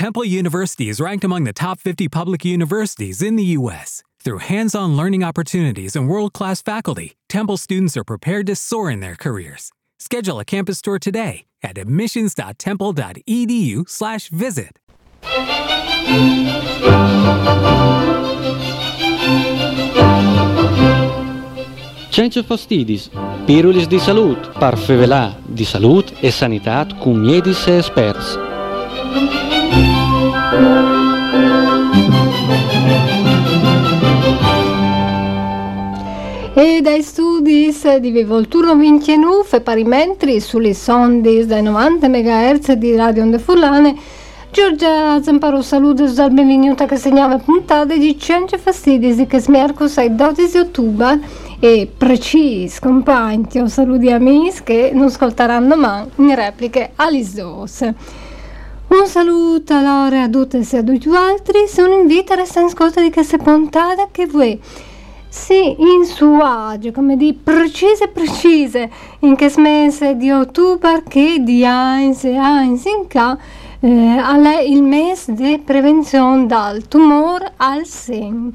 Temple University is ranked among the top 50 public universities in the U.S. Through hands on learning opportunities and world class faculty, Temple students are prepared to soar in their careers. Schedule a campus tour today at admissions.temple.edu/slash visit. Cencio fastidis, pirulis di salut, par fevelà di salut e sanitat cum. E dai studi di Vivolturno 29 parimentri sulle sonde dai 90 MHz di Radio Onde Furlane Giorgia Zamparo saluta dal benvenuta che segnava puntate di Cencio Fastidis che smercos ai 12 ottobre e precis compagni saluti amici che non ascolteranno mai in repliche all'isdos. Un saluto allora a tutte e a tutti gli altri, se un invito a restare in ascolto di questa puntata che voi sì, in suo agio, come di precise precise, in che mese di ottobre che di Heinz e Heinz in ca eh, il mese di prevenzione dal tumore al seno.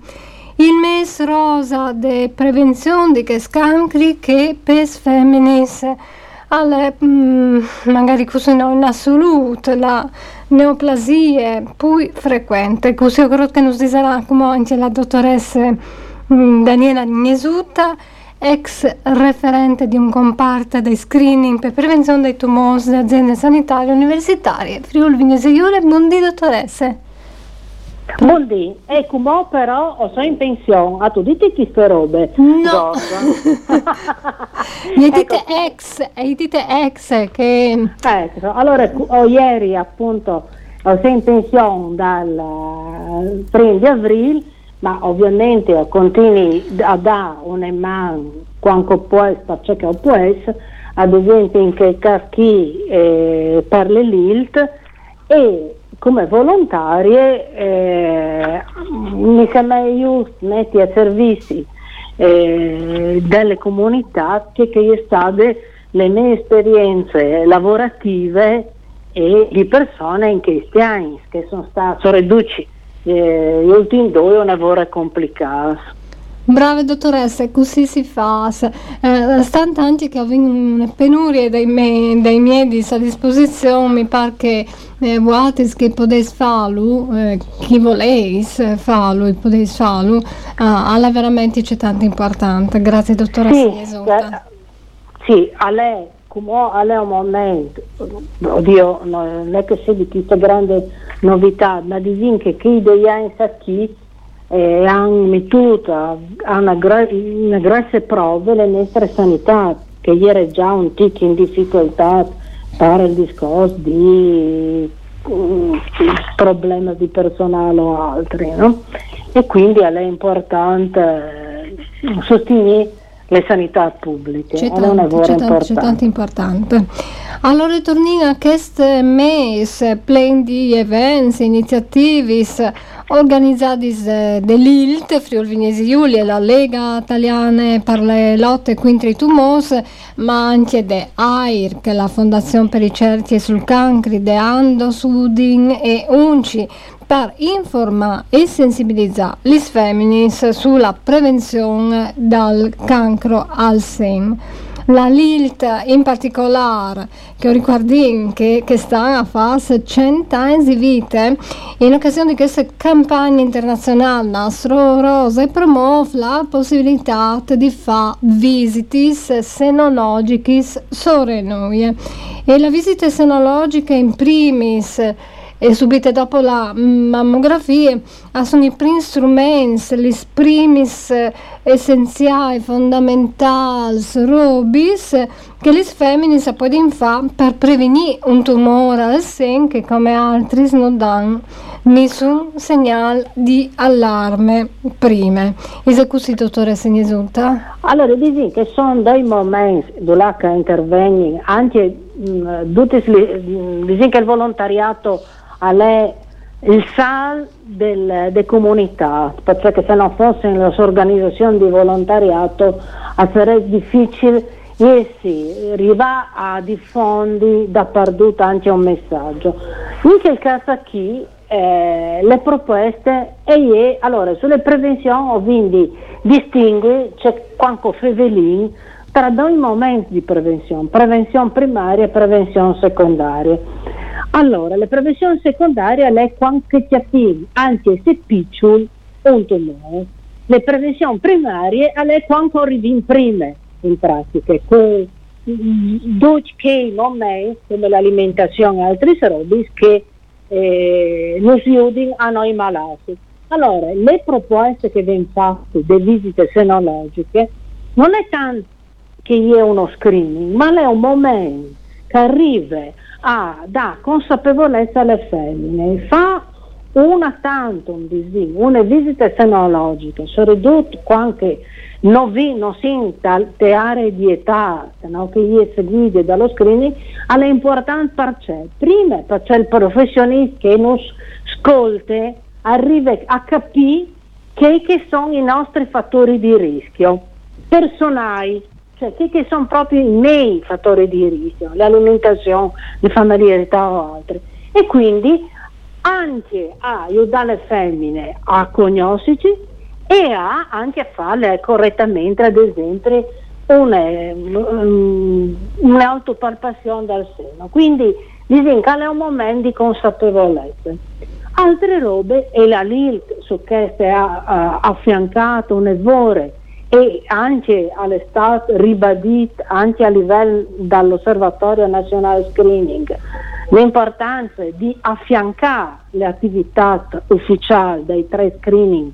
Il mese rosa di prevenzione di che cancri che per femminile alle, mm, magari così no, in assoluto la neoplasia più frequente, così credo che nos dirà come anche la dottoressa Mm, Daniela Gnesuta, ex referente di un comparto di screening per prevenzione dei tumori di aziende sanitarie universitarie. Friuli Vignese Iule, buondì dottoresse. Buondì, e come però o sono in pensione, a tu dite chi queste robe? No, gli dite ecco. ex, gli dite ex che... Ecco, allora o ieri appunto sono in pensione dal 1 di aprile ma ovviamente continui a dare una mano quando può perché che può essere, ad esempio in che chi eh, per le LILT e come volontarie eh, mi giusto mettere a servizi eh, delle comunità che, che state le mie esperienze lavorative e di persone in questi anni che sono state, ridotte eh, ultimi due è un lavoro complicato. Brave dottoressa, così si fa. Eh, stante anche che ho una penuria dei, me, dei medici a disposizione, mi pare che eh, vuotes che potete farlo, eh, chi volete farlo, potete farlo, ah, alla veramente c'è tanto importante. Grazie dottoressa. Sì, eh, sì, a lei, come a lei un momento, oddio, non è che sia di questa grande novità, ma dicono che chi degli anni qui eh, hanno messo a una, gra- una grossa prova le nostre sanità, che era già un tic in difficoltà per il discorso di um, problemi di personale o altri, no? E quindi è importante eh, sostenere le sanità pubbliche. C'è, tanto, c'è, tanto, c'è tanto importante. Allora torniamo a questo mese pieno di eventi, iniziative organizzati dall'ILT, Friuli Vignesi Giulia, la Lega Italiana per le lotte contro i tumori, ma anche de AIR, che è la Fondazione per i Certi sul Cancri, de Ando, Sudin e UNCI, per informare e sensibilizzare le femmine sulla prevenzione del cancro al seno la LILT in particolare, che ricordi che, che sta a fare 100 anni di vita, in occasione di questa campagna internazionale Nastro Rosa promuove la possibilità di fare visite senologiche sore noi. E la visita senologica in primis e subito dopo la mammografia sono i primi strumenti, gli primi essenziali, fondamentali, robis che le femmine possono fare per prevenire un tumore al seno che come altri non danno nessun segnale di allarme prima. È così, dottoressa Niesuta? Allora, dici che sono dei momenti dove intervengono anche, mh, dici che il volontariato è il sal delle comunità, perché se non fossero le organizzazioni di volontariato sarebbe difficile e sì, arriva a diffondere dappertutto anche un messaggio. In quel caso qui eh, le proposte e allora sulle prevenzioni quindi distingue c'è quanto fevelin tra due momenti di prevenzione, prevenzione primaria e prevenzione secondaria. Allora, la prevenzione secondaria è quando ti attivi anche se piccolo un tumore. Le prevenzioni primarie è quando arrivi in prime in pratica, con due che non è come l'alimentazione e altri robe che eh, non si usano a noi malati. Allora, le proposte che vengono fatte delle visite senologiche non è tanto che è uno screening, ma è un momento che arriva a dare consapevolezza alle femmine, fa una tantum una visita senologica, soprattutto quando non, vi, non si in te aree di età no, che è seguite dallo screening, è importante perché prima perché il professionista che non ascolta arriva a capire che, che sono i nostri fattori di rischio personali, cioè che, che sono proprio i miei fattori di rischio, l'alimentazione, la familiarità o altri. E quindi anche a aiutare le femmine a conoscerci e a anche a farle correttamente, ad esempio, un'autopalpazione dal seno. Quindi che è un momento di consapevolezza. Altre robe e la LILT su queste ha affiancato un evore e anche all'estate ribadito anche a livello dall'Osservatorio Nazionale Screening l'importanza di affiancare le attività ufficiali dei tre screening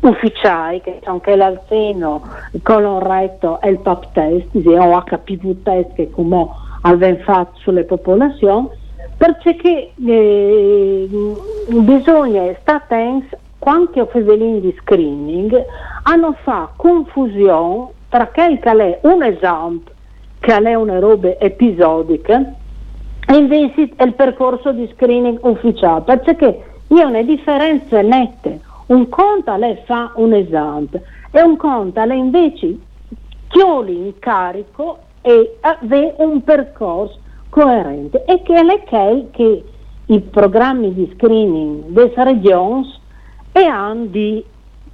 ufficiali che sono che l'alzeno, il colon retto e il pap test, o HPV test che come abbiamo fatto sulle popolazioni. Perché eh, bisogna stare attenti quando ho di screening hanno fatto confusione tra quel che è un esame che è una roba episodica e invece il percorso di screening ufficiale. Perché ho una differenza netta un conto lei fa un esame e un conto lei invece chioli in carico e ha un percorso coerente e che è che i programmi di screening delle regioni e hanno di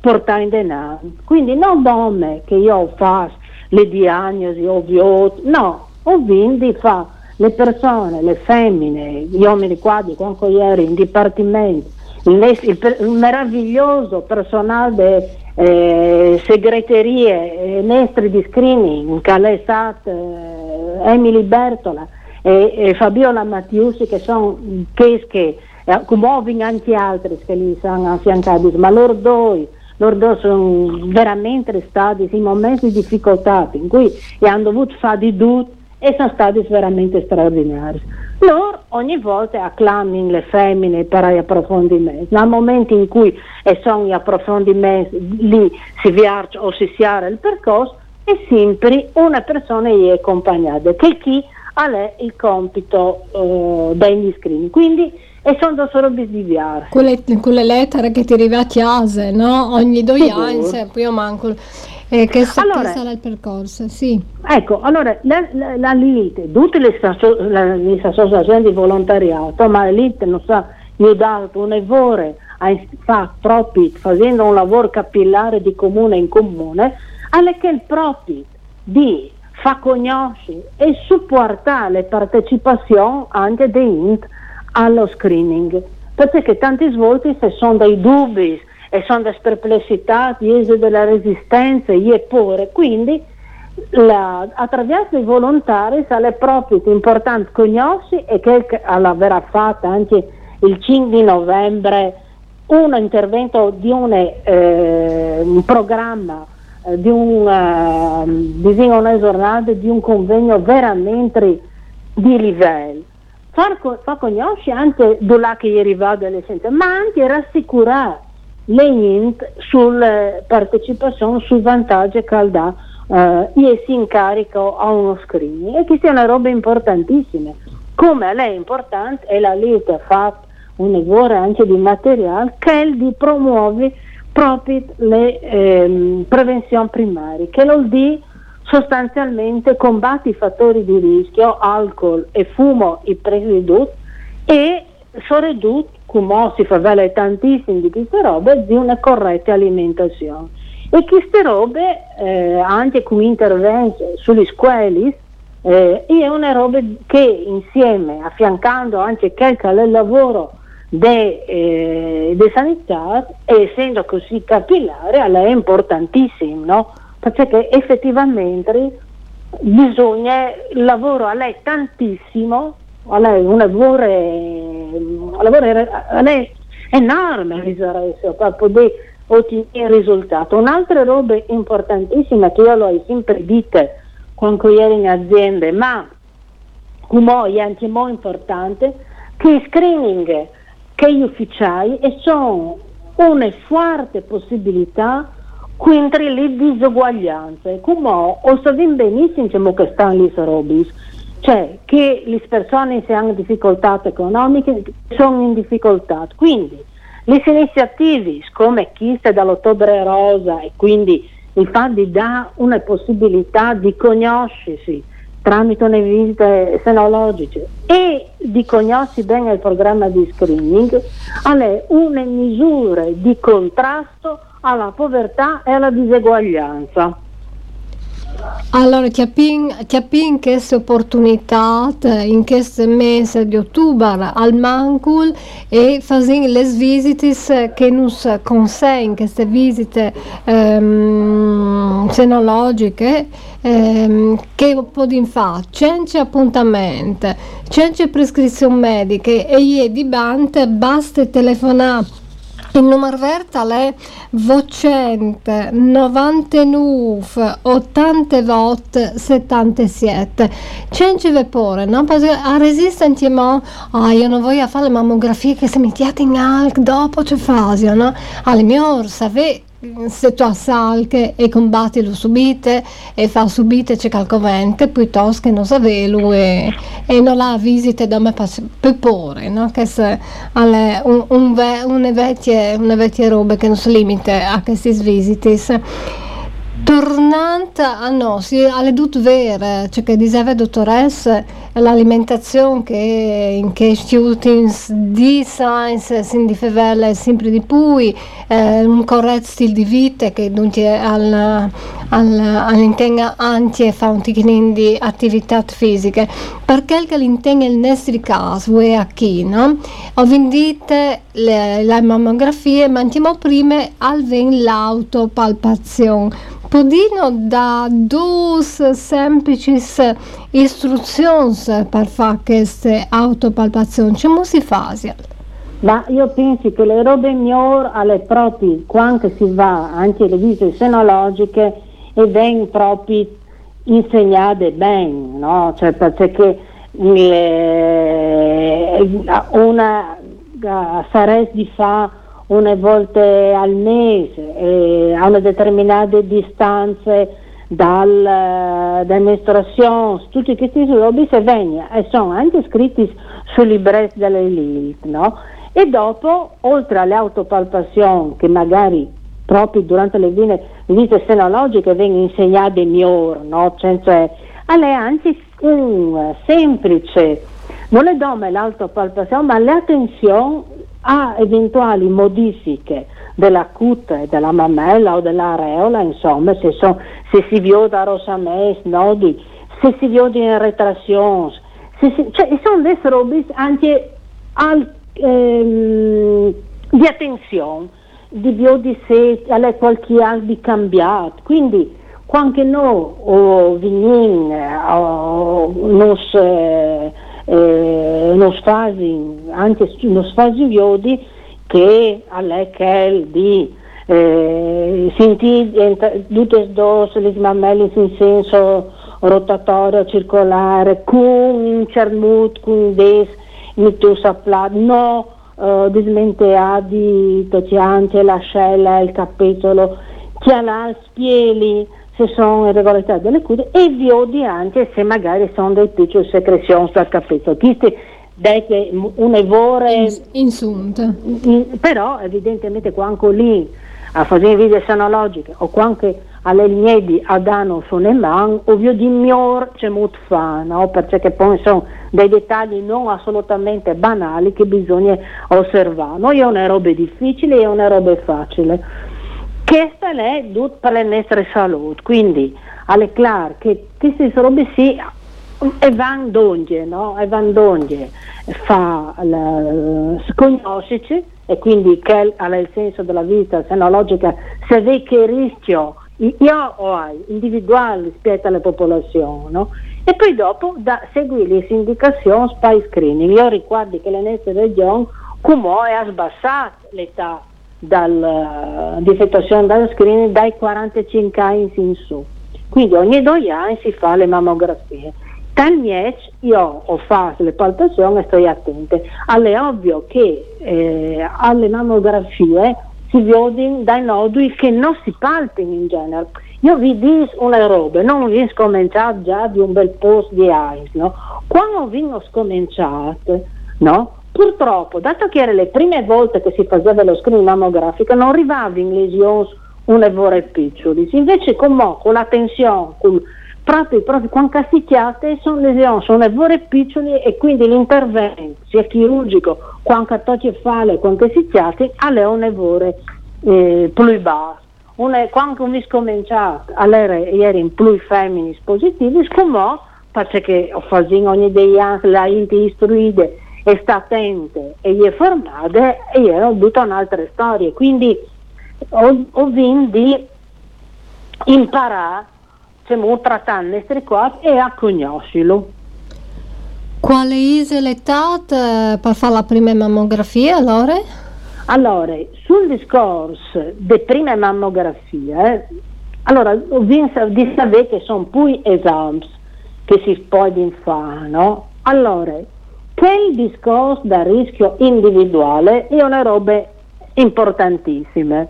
portare in denaro. Quindi non nome che io faccio le diagnosi ovvio, no, ho di fare le persone, le femmine, gli uomini quadri, quando ieri in dipartimento, il, meraviglioso personale delle eh, segreterie mestri di screening, Calesat, eh, Emily Bertola e, e Fabiola Mattiusi che sono che, che eh, come anche altri che li sono affiancati, ma loro due loro due sono veramente stati in momenti di difficoltà in cui hanno dovuto fare di tutto e sono stati veramente straordinari. Loro ogni volta acclamano le femmine per gli approfondimenti, nel momento in cui sono gli approfondimenti lì si viaggia o si siara il percorso è sempre una persona è accompagnata, che chi ha il compito uh, degli screen. Quindi e sono solo bisbiare. Quelle, quelle lettere che ti arriva a chiesa, no? Ogni due anni, poi io manco. Eh, che, sa, allora, sarà il percorso, sì. Ecco, allora la, la, la LIT, tutte le, le associazioni di volontariato, ma la LIT non sa aiutare un evore a fare profit facendo un lavoro capillare di comune in comune, alle che il profit di fa conoscere e supportare le partecipazioni anche dei INT allo screening, perché tanti svolti se sono dei dubbi e sono delle perplessità, della resistenza, e pure, quindi la, attraverso i volontari sale proprio importante conoscere e che verrà fatto anche il 5 di novembre un intervento di un, eh, un programma eh, di un uh, disegno una giornata di un convegno veramente di livello. Far, far conoscere anche dove che è arrivato scienze, ma anche rassicurare le INT sulla partecipazione, sui vantaggi che dà eh, e si incarica a uno screening e che sia una roba importantissima. Come lei è importante e la LIT ha fatto un lavoro anche di materiale che è di promuovere proprio le ehm, prevenzioni primarie, che vuol dire sostanzialmente combatti i fattori di rischio, alcol e fumo i presiduti e soprattutto come si fa valere tantissimo di queste robe, di una corretta alimentazione. E queste robe, eh, anche con interventi sulle scuole, eh, è una roba che insieme, affiancando anche qualche lavoro de, eh, de sanità, essendo così capillare, è importantissimo, no? perché effettivamente bisogna lei tantissimo, lei un lavoro, un lavoro a lei enorme per poter ottenere risultato. Un'altra roba importantissima che io l'ho sempre detta quando ero in azienda, ma come è anche molto importante, che il screening che gli ufficiali sono una forte possibilità contro le disuguaglianze. Come o sappiamo benissimo che stanno lì robe, cioè che le persone che hanno difficoltà economiche sono in difficoltà. Quindi le iniziative come questa dall'ottobre rosa e quindi di dare una possibilità di conoscersi tramite le visite senologiche e di conoscere bene il programma di screening, è una misura di contrasto alla povertà e alla diseguaglianza. Allora, capisco questa opportunità in questo mese di ottobre al Mancul e facendo le visite che ci consentono, queste visite ehm, senologiche, ehm, che possiamo fare? C'è appuntamento, c'è prescrizione medica e di bante basta telefonare il numero verde è vocente 99 80 volt 77. C'è un vapore, no? A resistente mo, ah, io non voglio fare le mammografie che se mi in alc dopo ci fasi, no? Alle mie ore, sapete se tu assalche e combatti lo subite e fa subite c'è calcovente piuttosto che non savelo e, e non la visite da me per porre no? che se alle un, un ve, una, vecchie, una vecchia roba che non si limita a queste visite Tornando a noi, alle due vere, cioè che diceva dottoressa, l'alimentazione che in che studenti di science si diffevela sempre di più, eh, un corretto stile di vita che dunque al, al, all'intenga anche fa un ticchino di attività fisiche. Perché che l'intenga il nostro caso è qui, no? Ho vendito le, le mammografie, ma prima al ven l'autopalpazione Podino dà due semplici istruzioni per fare queste autopalpazioni. Come si fa? Ma io penso che le robe migliori alle proprie, quando si va anche le visite senologiche, e vengono proprio insegnate bene, no? Cioè perché le, una saresti di fare una volta al mese, eh, a una determinate distanze dal, dall'amministrazione, tutti questi robi se vengono e sono anche scritti sui libretti dell'elite, no? E dopo, oltre alle autopalpazioni che magari proprio durante le visite senologiche vengono insegnate miglior, no? Cioè, alle anche un semplice, non le dome l'autopalpazione, ma l'attenzione a eventuali modifiche della cute, della mammella o dell'areola, insomma, se, son, se si vioda rosamès, nodi, se si vioda in retrazioni, cioè sono delle robe anche al, ehm, di attenzione, di biodisse, alle qualche anno cambiato, quindi quando noi o vignin o nos eh, eh, nos fasi, anche nos fasi iodi che all'ECL di eh, sentire tutte due le mammelle in senso rotatorio, circolare, con un cermut, con des, mitus aplat, no eh, dismenteati, tociante, l'ascella, il capitolo, chialar, spieli, se sono irregolarità delle cure e viodi anche se magari sono dei piccoli secrezioni dal capitolo. Questi un evore insunto però evidentemente quando lì a fare video senologiche o anche alle miedi a danno sono man, ovvio di miglior c'è molto fa, no? perché poi sono dei dettagli non assolutamente banali che bisogna osservare. Non è una roba difficile, è una roba facile. Questa è tutto per la nostra salute, quindi è chiaro che queste robe si e van donde, no? E van donde fa sconoscerci e quindi che ha il senso della vita senologica se vede che rischio io ho individuale rispetto alla popolazione no? e poi dopo da, seguire le indicazioni spy screening io ricordo che la nostra regione come ha sbassato l'età dal, di effettuazione dello screening dai 45 anni in su quindi ogni due anni si fa le mammografie Talmiec io ho fatto le palpazioni e sto attenta. È ovvio che eh, alle mammografie si vedono dai noduli che non si palpano in genere. Io vi dico una roba, non vi scominciate già di un bel posto di ice, no? Quando vi scominciate, no? Purtroppo, dato che erano le prime volte che si faceva lo screening mammografico, non arrivavano in lesioni un'evore piccoli, invece con, con la tensione, con proprio, proprio quando casticchiate sono lesioni, sono vere piccole e quindi l'intervento sia chirurgico quando tocchi fale, quando casticchiate, alle onevore eh, più basse. Una, quando mi scominciato all'era ieri più femmini positivi, scomò perché ho fatto ogni degli anni la istruite e sta attente e gli è formata e io ho avuto un'altra storia, quindi ho, ho vinto imparare trattando queste cose e a conoscerlo. Quale è l'età eh, per fare la prima mammografia allora? Allora, sul discorso delle prime mammografie, allora, di sapere che sono più esami che si possono fare, no? Allora, quel discorso da rischio individuale è una roba importantissima.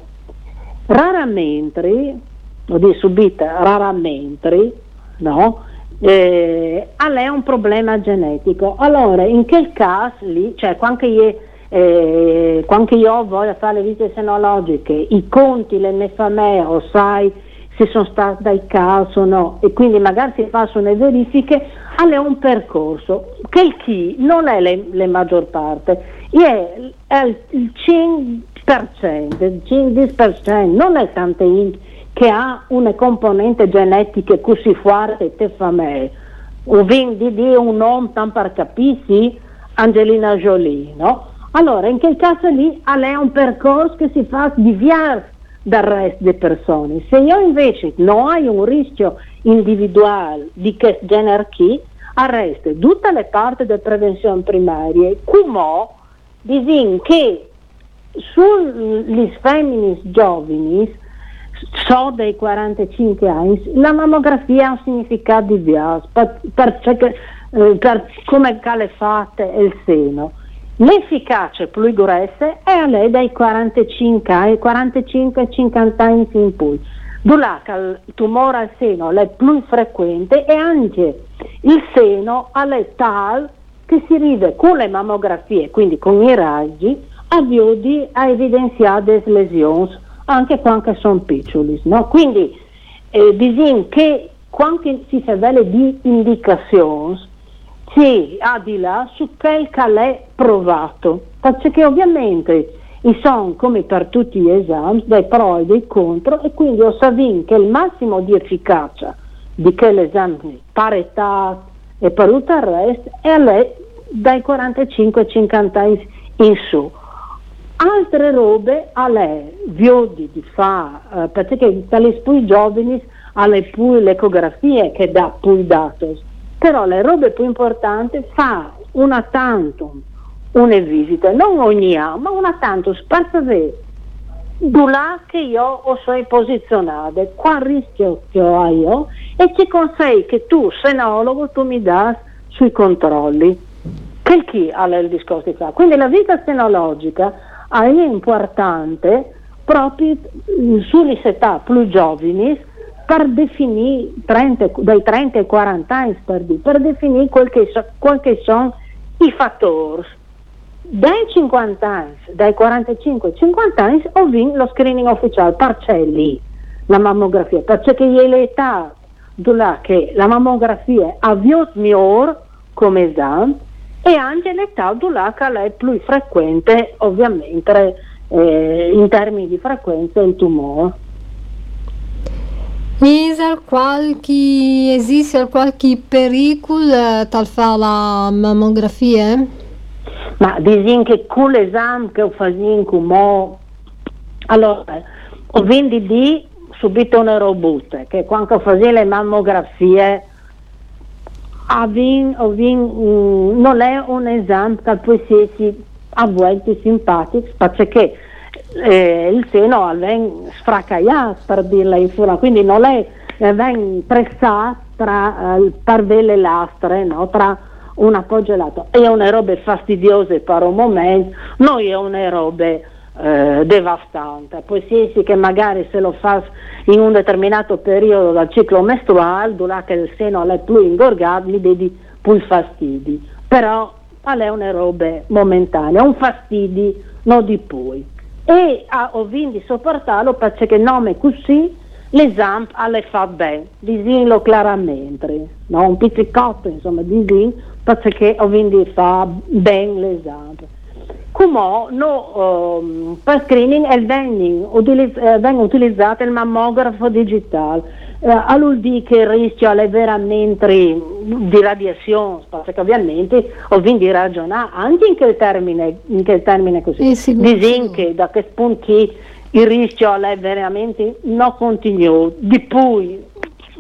Raramente lo di subita raramente, no? Eh, è un problema genetico. Allora, in quel caso lì, cioè quando io, eh, quando io voglio fare le visite senologiche, i conti, le nefamee, o sai se sono stati dai casi o no, e quindi magari si fanno le verifiche, è un percorso che il chi non è le, le maggior parte, è, è il 5%, il 15%, non è tante che ha una componente genetica così forte te fa me o quindi di un nome tan per capirsi Angelina Jolie no? allora in quel caso lì è un percorso che si fa diverso dal resto delle persone se io invece non ho un rischio individuale di che genere chi arresto tutte le parti della prevenzione primaria come dicono che sugli femmini giovani so dei 45 anni, la mammografia ha un significato diverso per, per, eh, per come calefate il seno. L'efficacia più grossa è a lei dai 45 ai 45-50 anni in poi. Dove il tumore al seno è più frequente e anche il seno è tale che si ride con le mammografie, quindi con i raggi, a a evidenziare le lesioni anche quando sono piccoli. No? Quindi eh, bisogna che quando si fa di indicazioni si ha di là su quel che è provato, perché ovviamente sono come per tutti gli esami dei pro e dei contro e quindi ho saputo che il massimo di efficacia di quell'esame parità e per tutto il resto è lei dai 45-50 anni in su. Altre robe a lei, viodi di fa, eh, perché per le spui giovani alle poi le ecografie che dà poi datos, però le robe più importanti fa una tantum, una visita, non ogni anno, ma una tantum, per sapere là che io ho sono posizionate, qual rischio che ho io e ci consigli che tu, senologo, tu mi dai sui controlli. Che chi ha il discorso di fa? Quindi la vita senologica è importante proprio sulle età più giovani per definire 30, dai 30 ai 40 anni per, per definire quel che, so, che sono i fattori. Dai 50 anni, dai 45 50 anni, ho vinto lo screening ufficiale, parcelli, la mammografia, perché è l'età che la mammografia ha avviato migliore come esame e anche l'età che è più frequente ovviamente eh, in termini di frequenza il tumore. Qualche, esiste qualche pericolo tal fa la mammografia? Ma dicono che con l'esame che ho fatto come allora ho vinto di subito una robusta che quando facevo le mammografie avin, avin, mm, non è un esame che può essere a volte simpatico perché eh, il seno viene sfracagliato per dirla in furia, quindi non è eh, pressato tra eh, le lastre, no? tra un appoggiato. È una roba fastidiosa per un momento, noi è una roba eh, devastante. Poi si sì che magari se lo fa in un determinato periodo del ciclo mestruale, durante il seno è più ingorgato, mi dedi più fastidi. Però è una roba momentanea, un fastidio non di più e ha, ho vinto sopportarlo perché il nome così l'esame le fa bene, disinlo chiaramente, no? un pizzicotto insomma disin perché ho vinto fa bene l'esame. Come no, um, per screening è vengono utilizz- eh, utilizzato il mammografo digitale eh, di che il rischio è veramente di radiazione, perché ovviamente ho vinto di ragionare anche in quel termine, in quel termine così. Eh, Dicono che da che punto il rischio è veramente non continuo, di più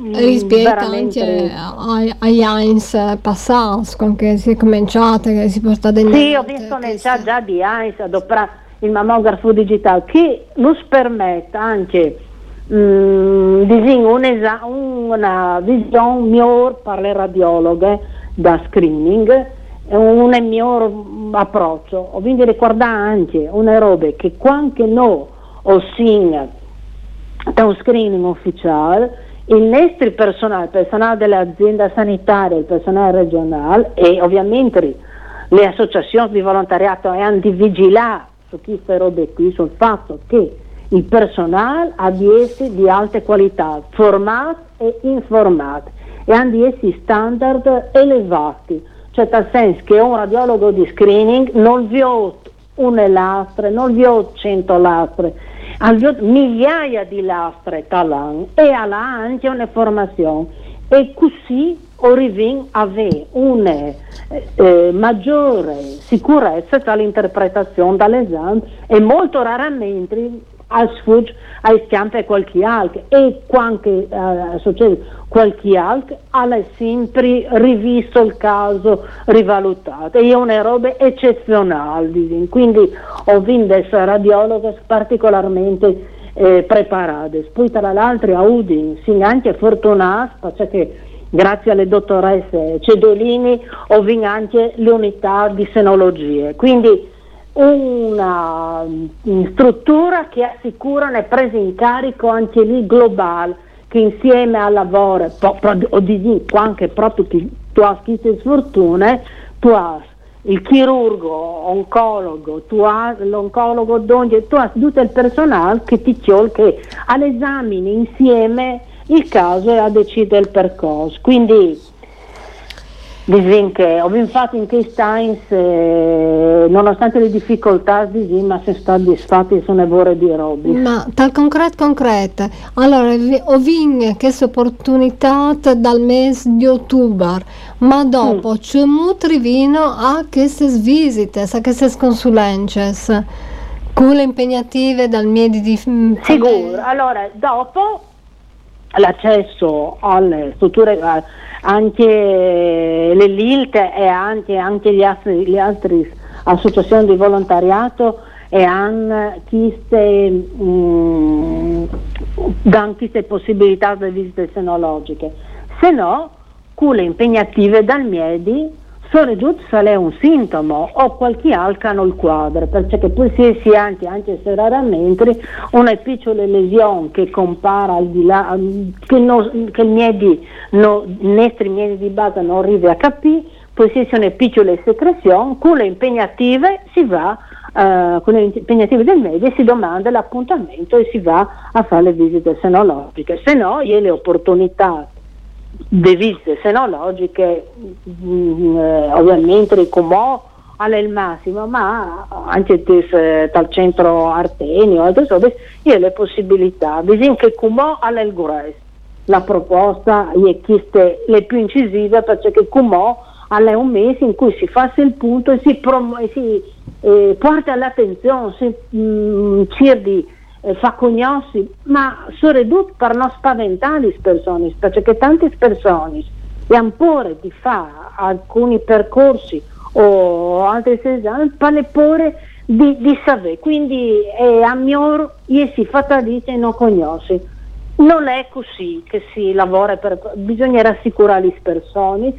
mm, rispetto anche agli Heinz passati, quando si è cominciato, che si porta dentro. Sì, ho visto nel chat già di Heinz adoperare il mammografo digitale che nos permette anche mm, un esa- una visione migliore per le radiologhe da screening, un miglior approccio. Quindi ricordare anche una roba che quando noi o sin da un screening ufficiale, il nostro personale, il personale dell'azienda sanitaria, il personale regionale e ovviamente le associazioni di volontariato hanno di vigilare su queste robe qui, sul fatto che il personale ha di alta qualità, formato e informato e essi standard elevati, cioè nel senso che un radiologo di screening non vi ho una lastre, non vi ho cento lastre, ha migliaia di lastre talan e ha anche una formazione. E così arriviamo a avere una eh, eh, maggiore sicurezza dall'interpretazione dall'esame e molto raramente al sfugge ai schiampi a qualche altro e quando eh, succede qualche altro ha sempre rivisto il caso rivalutato. E è una roba eccezionale quindi ho vinto essere radiologa particolarmente eh, preparate poi tra l'altro a Udin sono anche fortunata perché grazie alle dottoresse Cedolini ho vinto anche l'unità di senologie quindi una struttura che assicura una presa in carico anche lì globale che insieme al lavoro o di anche proprio chi tu hai queste sfortune tu hai il chirurgo, oncologo, tu hai l'oncologo donde, tu hai tutto il personale che ti chiede che all'esame insieme il caso e a decidere il percorso. Quindi Disin che ho fatto in case times, eh, nonostante le difficoltà, disin, ma sono soddisfatti sono vorrei di robi. Ma tal concreto concreto, allora ho vinto questa opportunità dal mese di ottobre, ma dopo mm. c'è molto vino a queste visite, a queste consulenze, con le impegnative dal mese di... Sicuro, allora dopo l'accesso alle strutture anche le LILT e anche, anche gli altri, le altre associazioni di volontariato e hanno queste, mm, danno queste possibilità di visite senologiche. Se no, quelle impegnative dal Miedi sono se è un sintomo o qualche altro hanno il quadro, perché poi si è anche, anche se raramente, una piccola lesione che compara al di là, che, no, che il miedi, no, nostri miedi di base non arriva a capire, poi si sono piccole secrezioni, con le impegnative si va, uh, con le impegnative del medio si domanda l'appuntamento e si va a fare le visite senologiche, se no le opportunità di visite senologiche mh, eh, ovviamente alle il massimo, ma anche dal centro Artenio, altre cose, io le possibilità, bisogna che come alle il la proposta è chieste le più incisive perché come alle un mese in cui si fa il punto e si, e si eh, porta l'attenzione, si mh, di eh, fa conoscere, ma soprattutto per non spaventare le persone, perché tante persone e ancora di fare alcuni percorsi o altri esami per pure di, di sapere, quindi è a mio e si fa tradizione e non conosce. Non è così che si lavora, per, bisogna rassicurare le persone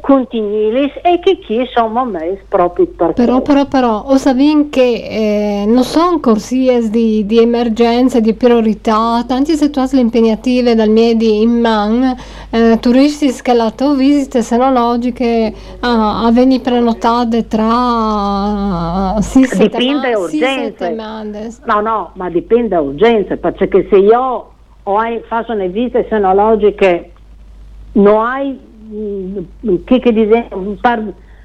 continuilis e che chi sono messi proprio per però però però o sapete che eh, non sono corsie di, di emergenza di priorità tanti situazioni impegnative dal miedi in man eh, turisti scalato visite senologiche ah, a venire prenotate tra sì, dipende da urgenze no no ma dipende da urgenze perché se io ho, faccio le visite senologiche non hai che, che dice, par,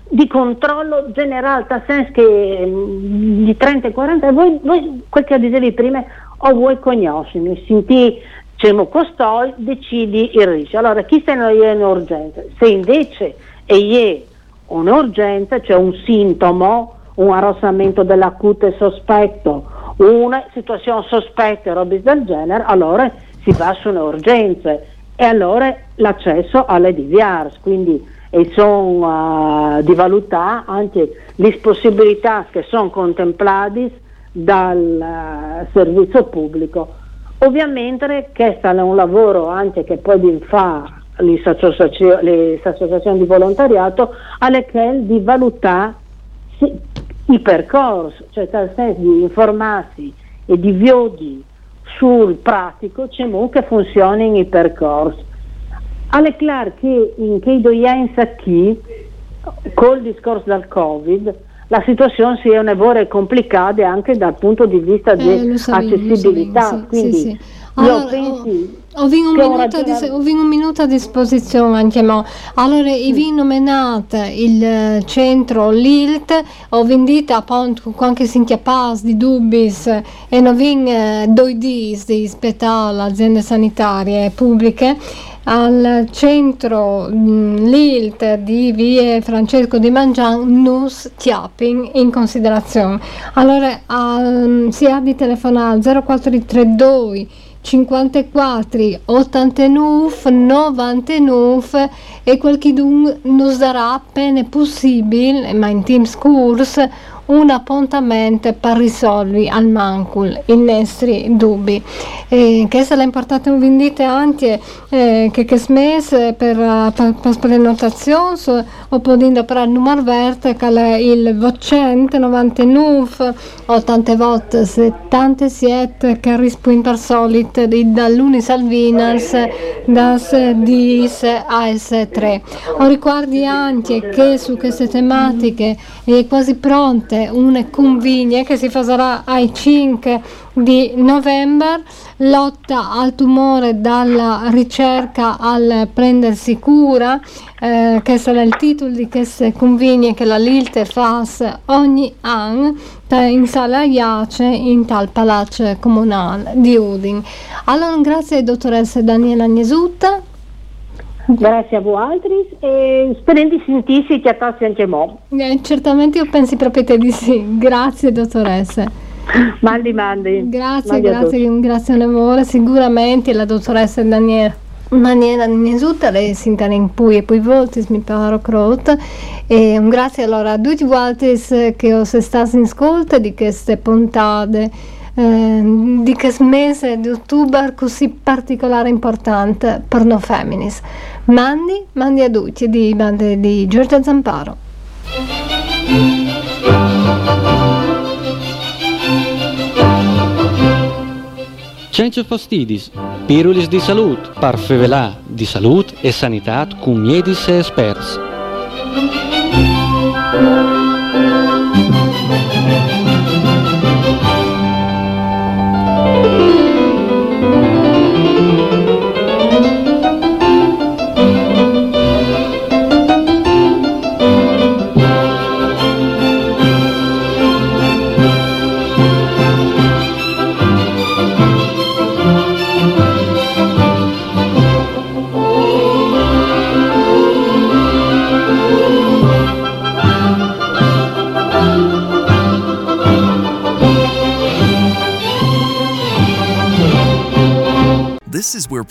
di controllo generale, nel senso che mm, di 30 e 40, voi, voi quel che dicevi prima, o voi conosci, senti, diciamo, costoi, decidi il rischio. Allora, chi se non è un'urgenza? Se invece è un'urgenza, cioè un sintomo, un arrossamento dell'acute sospetto, una situazione sospetta e robe del genere, allora si va su un'urgenza e allora l'accesso alle DVRs, quindi sono uh, di valutare anche le possibilità che sono contemplate dal uh, servizio pubblico. Ovviamente questo è un lavoro anche che poi fa associazioni di volontariato alle che di valutare i percorsi, cioè nel senso di informarsi e di viodi sul pratico c'è che funzionano i percorsi. È chiaro che in che doienza qui, col discorso del Covid, la situazione si è un'evore complicata anche dal punto di vista eh, di accessibilità. Sì, quindi sì, sì. Allora, io pensi ho vinto un, un minuto a disposizione anche mo. Allora, sì. vi nominato il eh, centro l'ILT, ho vendito appunto qualche sinchiapas di dubis e non vin eh, due dis di spettacolo aziende sanitarie pubbliche al centro mh, l'ILT di vie Francesco di Mangian nus chiapping in considerazione. Allora, um, si ha di telefonare 0432 54 89 99 e qualche dun nos darà appena possibile ma in Teams Course un appuntamento per risolvere al mancul i nostri dubbi. E questa è l'importante vendita anche eh, che che smesse per, per, per prenotazione o podendo per il numero verde che è il 299 o tante volte 77 che risponde per solito da lunis al viners das dis AS3. O ricordi anche che su queste tematiche è quasi pronte una convegna che si farà ai 5 di novembre, lotta al tumore dalla ricerca al prendersi cura, eh, che sarà il titolo di queste convegni che la Lilte fa ogni anno in sala Iace in tal palazzo comunale di Udin. Allora grazie dottoressa Daniela Niesutta. Grazie a voi altri e spero di sentirsi ti attassi anche mo. Eh, certamente io pensi proprio te di sì. Grazie dottoressa. Mandi, mandi. Grazie, mandi grazie, grazie voi. Sicuramente la dottoressa Daniela maniera innanzitutto lei si intende in poi e poi volte mi paro crot e un grazie allora a tutti voi che ho stato in ascolto di queste puntate eh, di questo mese di ottobre così particolare e importante per noi femminis. Mandi, mandi a tutti di, di Giorgia Zamparo. Senza fastidis, pirulis di salute, par fevelà di salute e sanità cum miedis e esperts.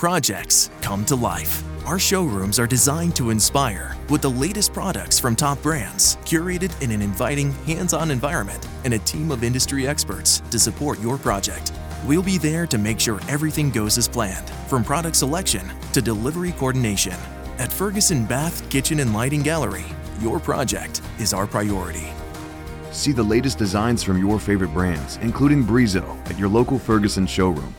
Projects come to life. Our showrooms are designed to inspire with the latest products from top brands, curated in an inviting, hands on environment, and a team of industry experts to support your project. We'll be there to make sure everything goes as planned, from product selection to delivery coordination. At Ferguson Bath, Kitchen, and Lighting Gallery, your project is our priority. See the latest designs from your favorite brands, including Brizo, at your local Ferguson showroom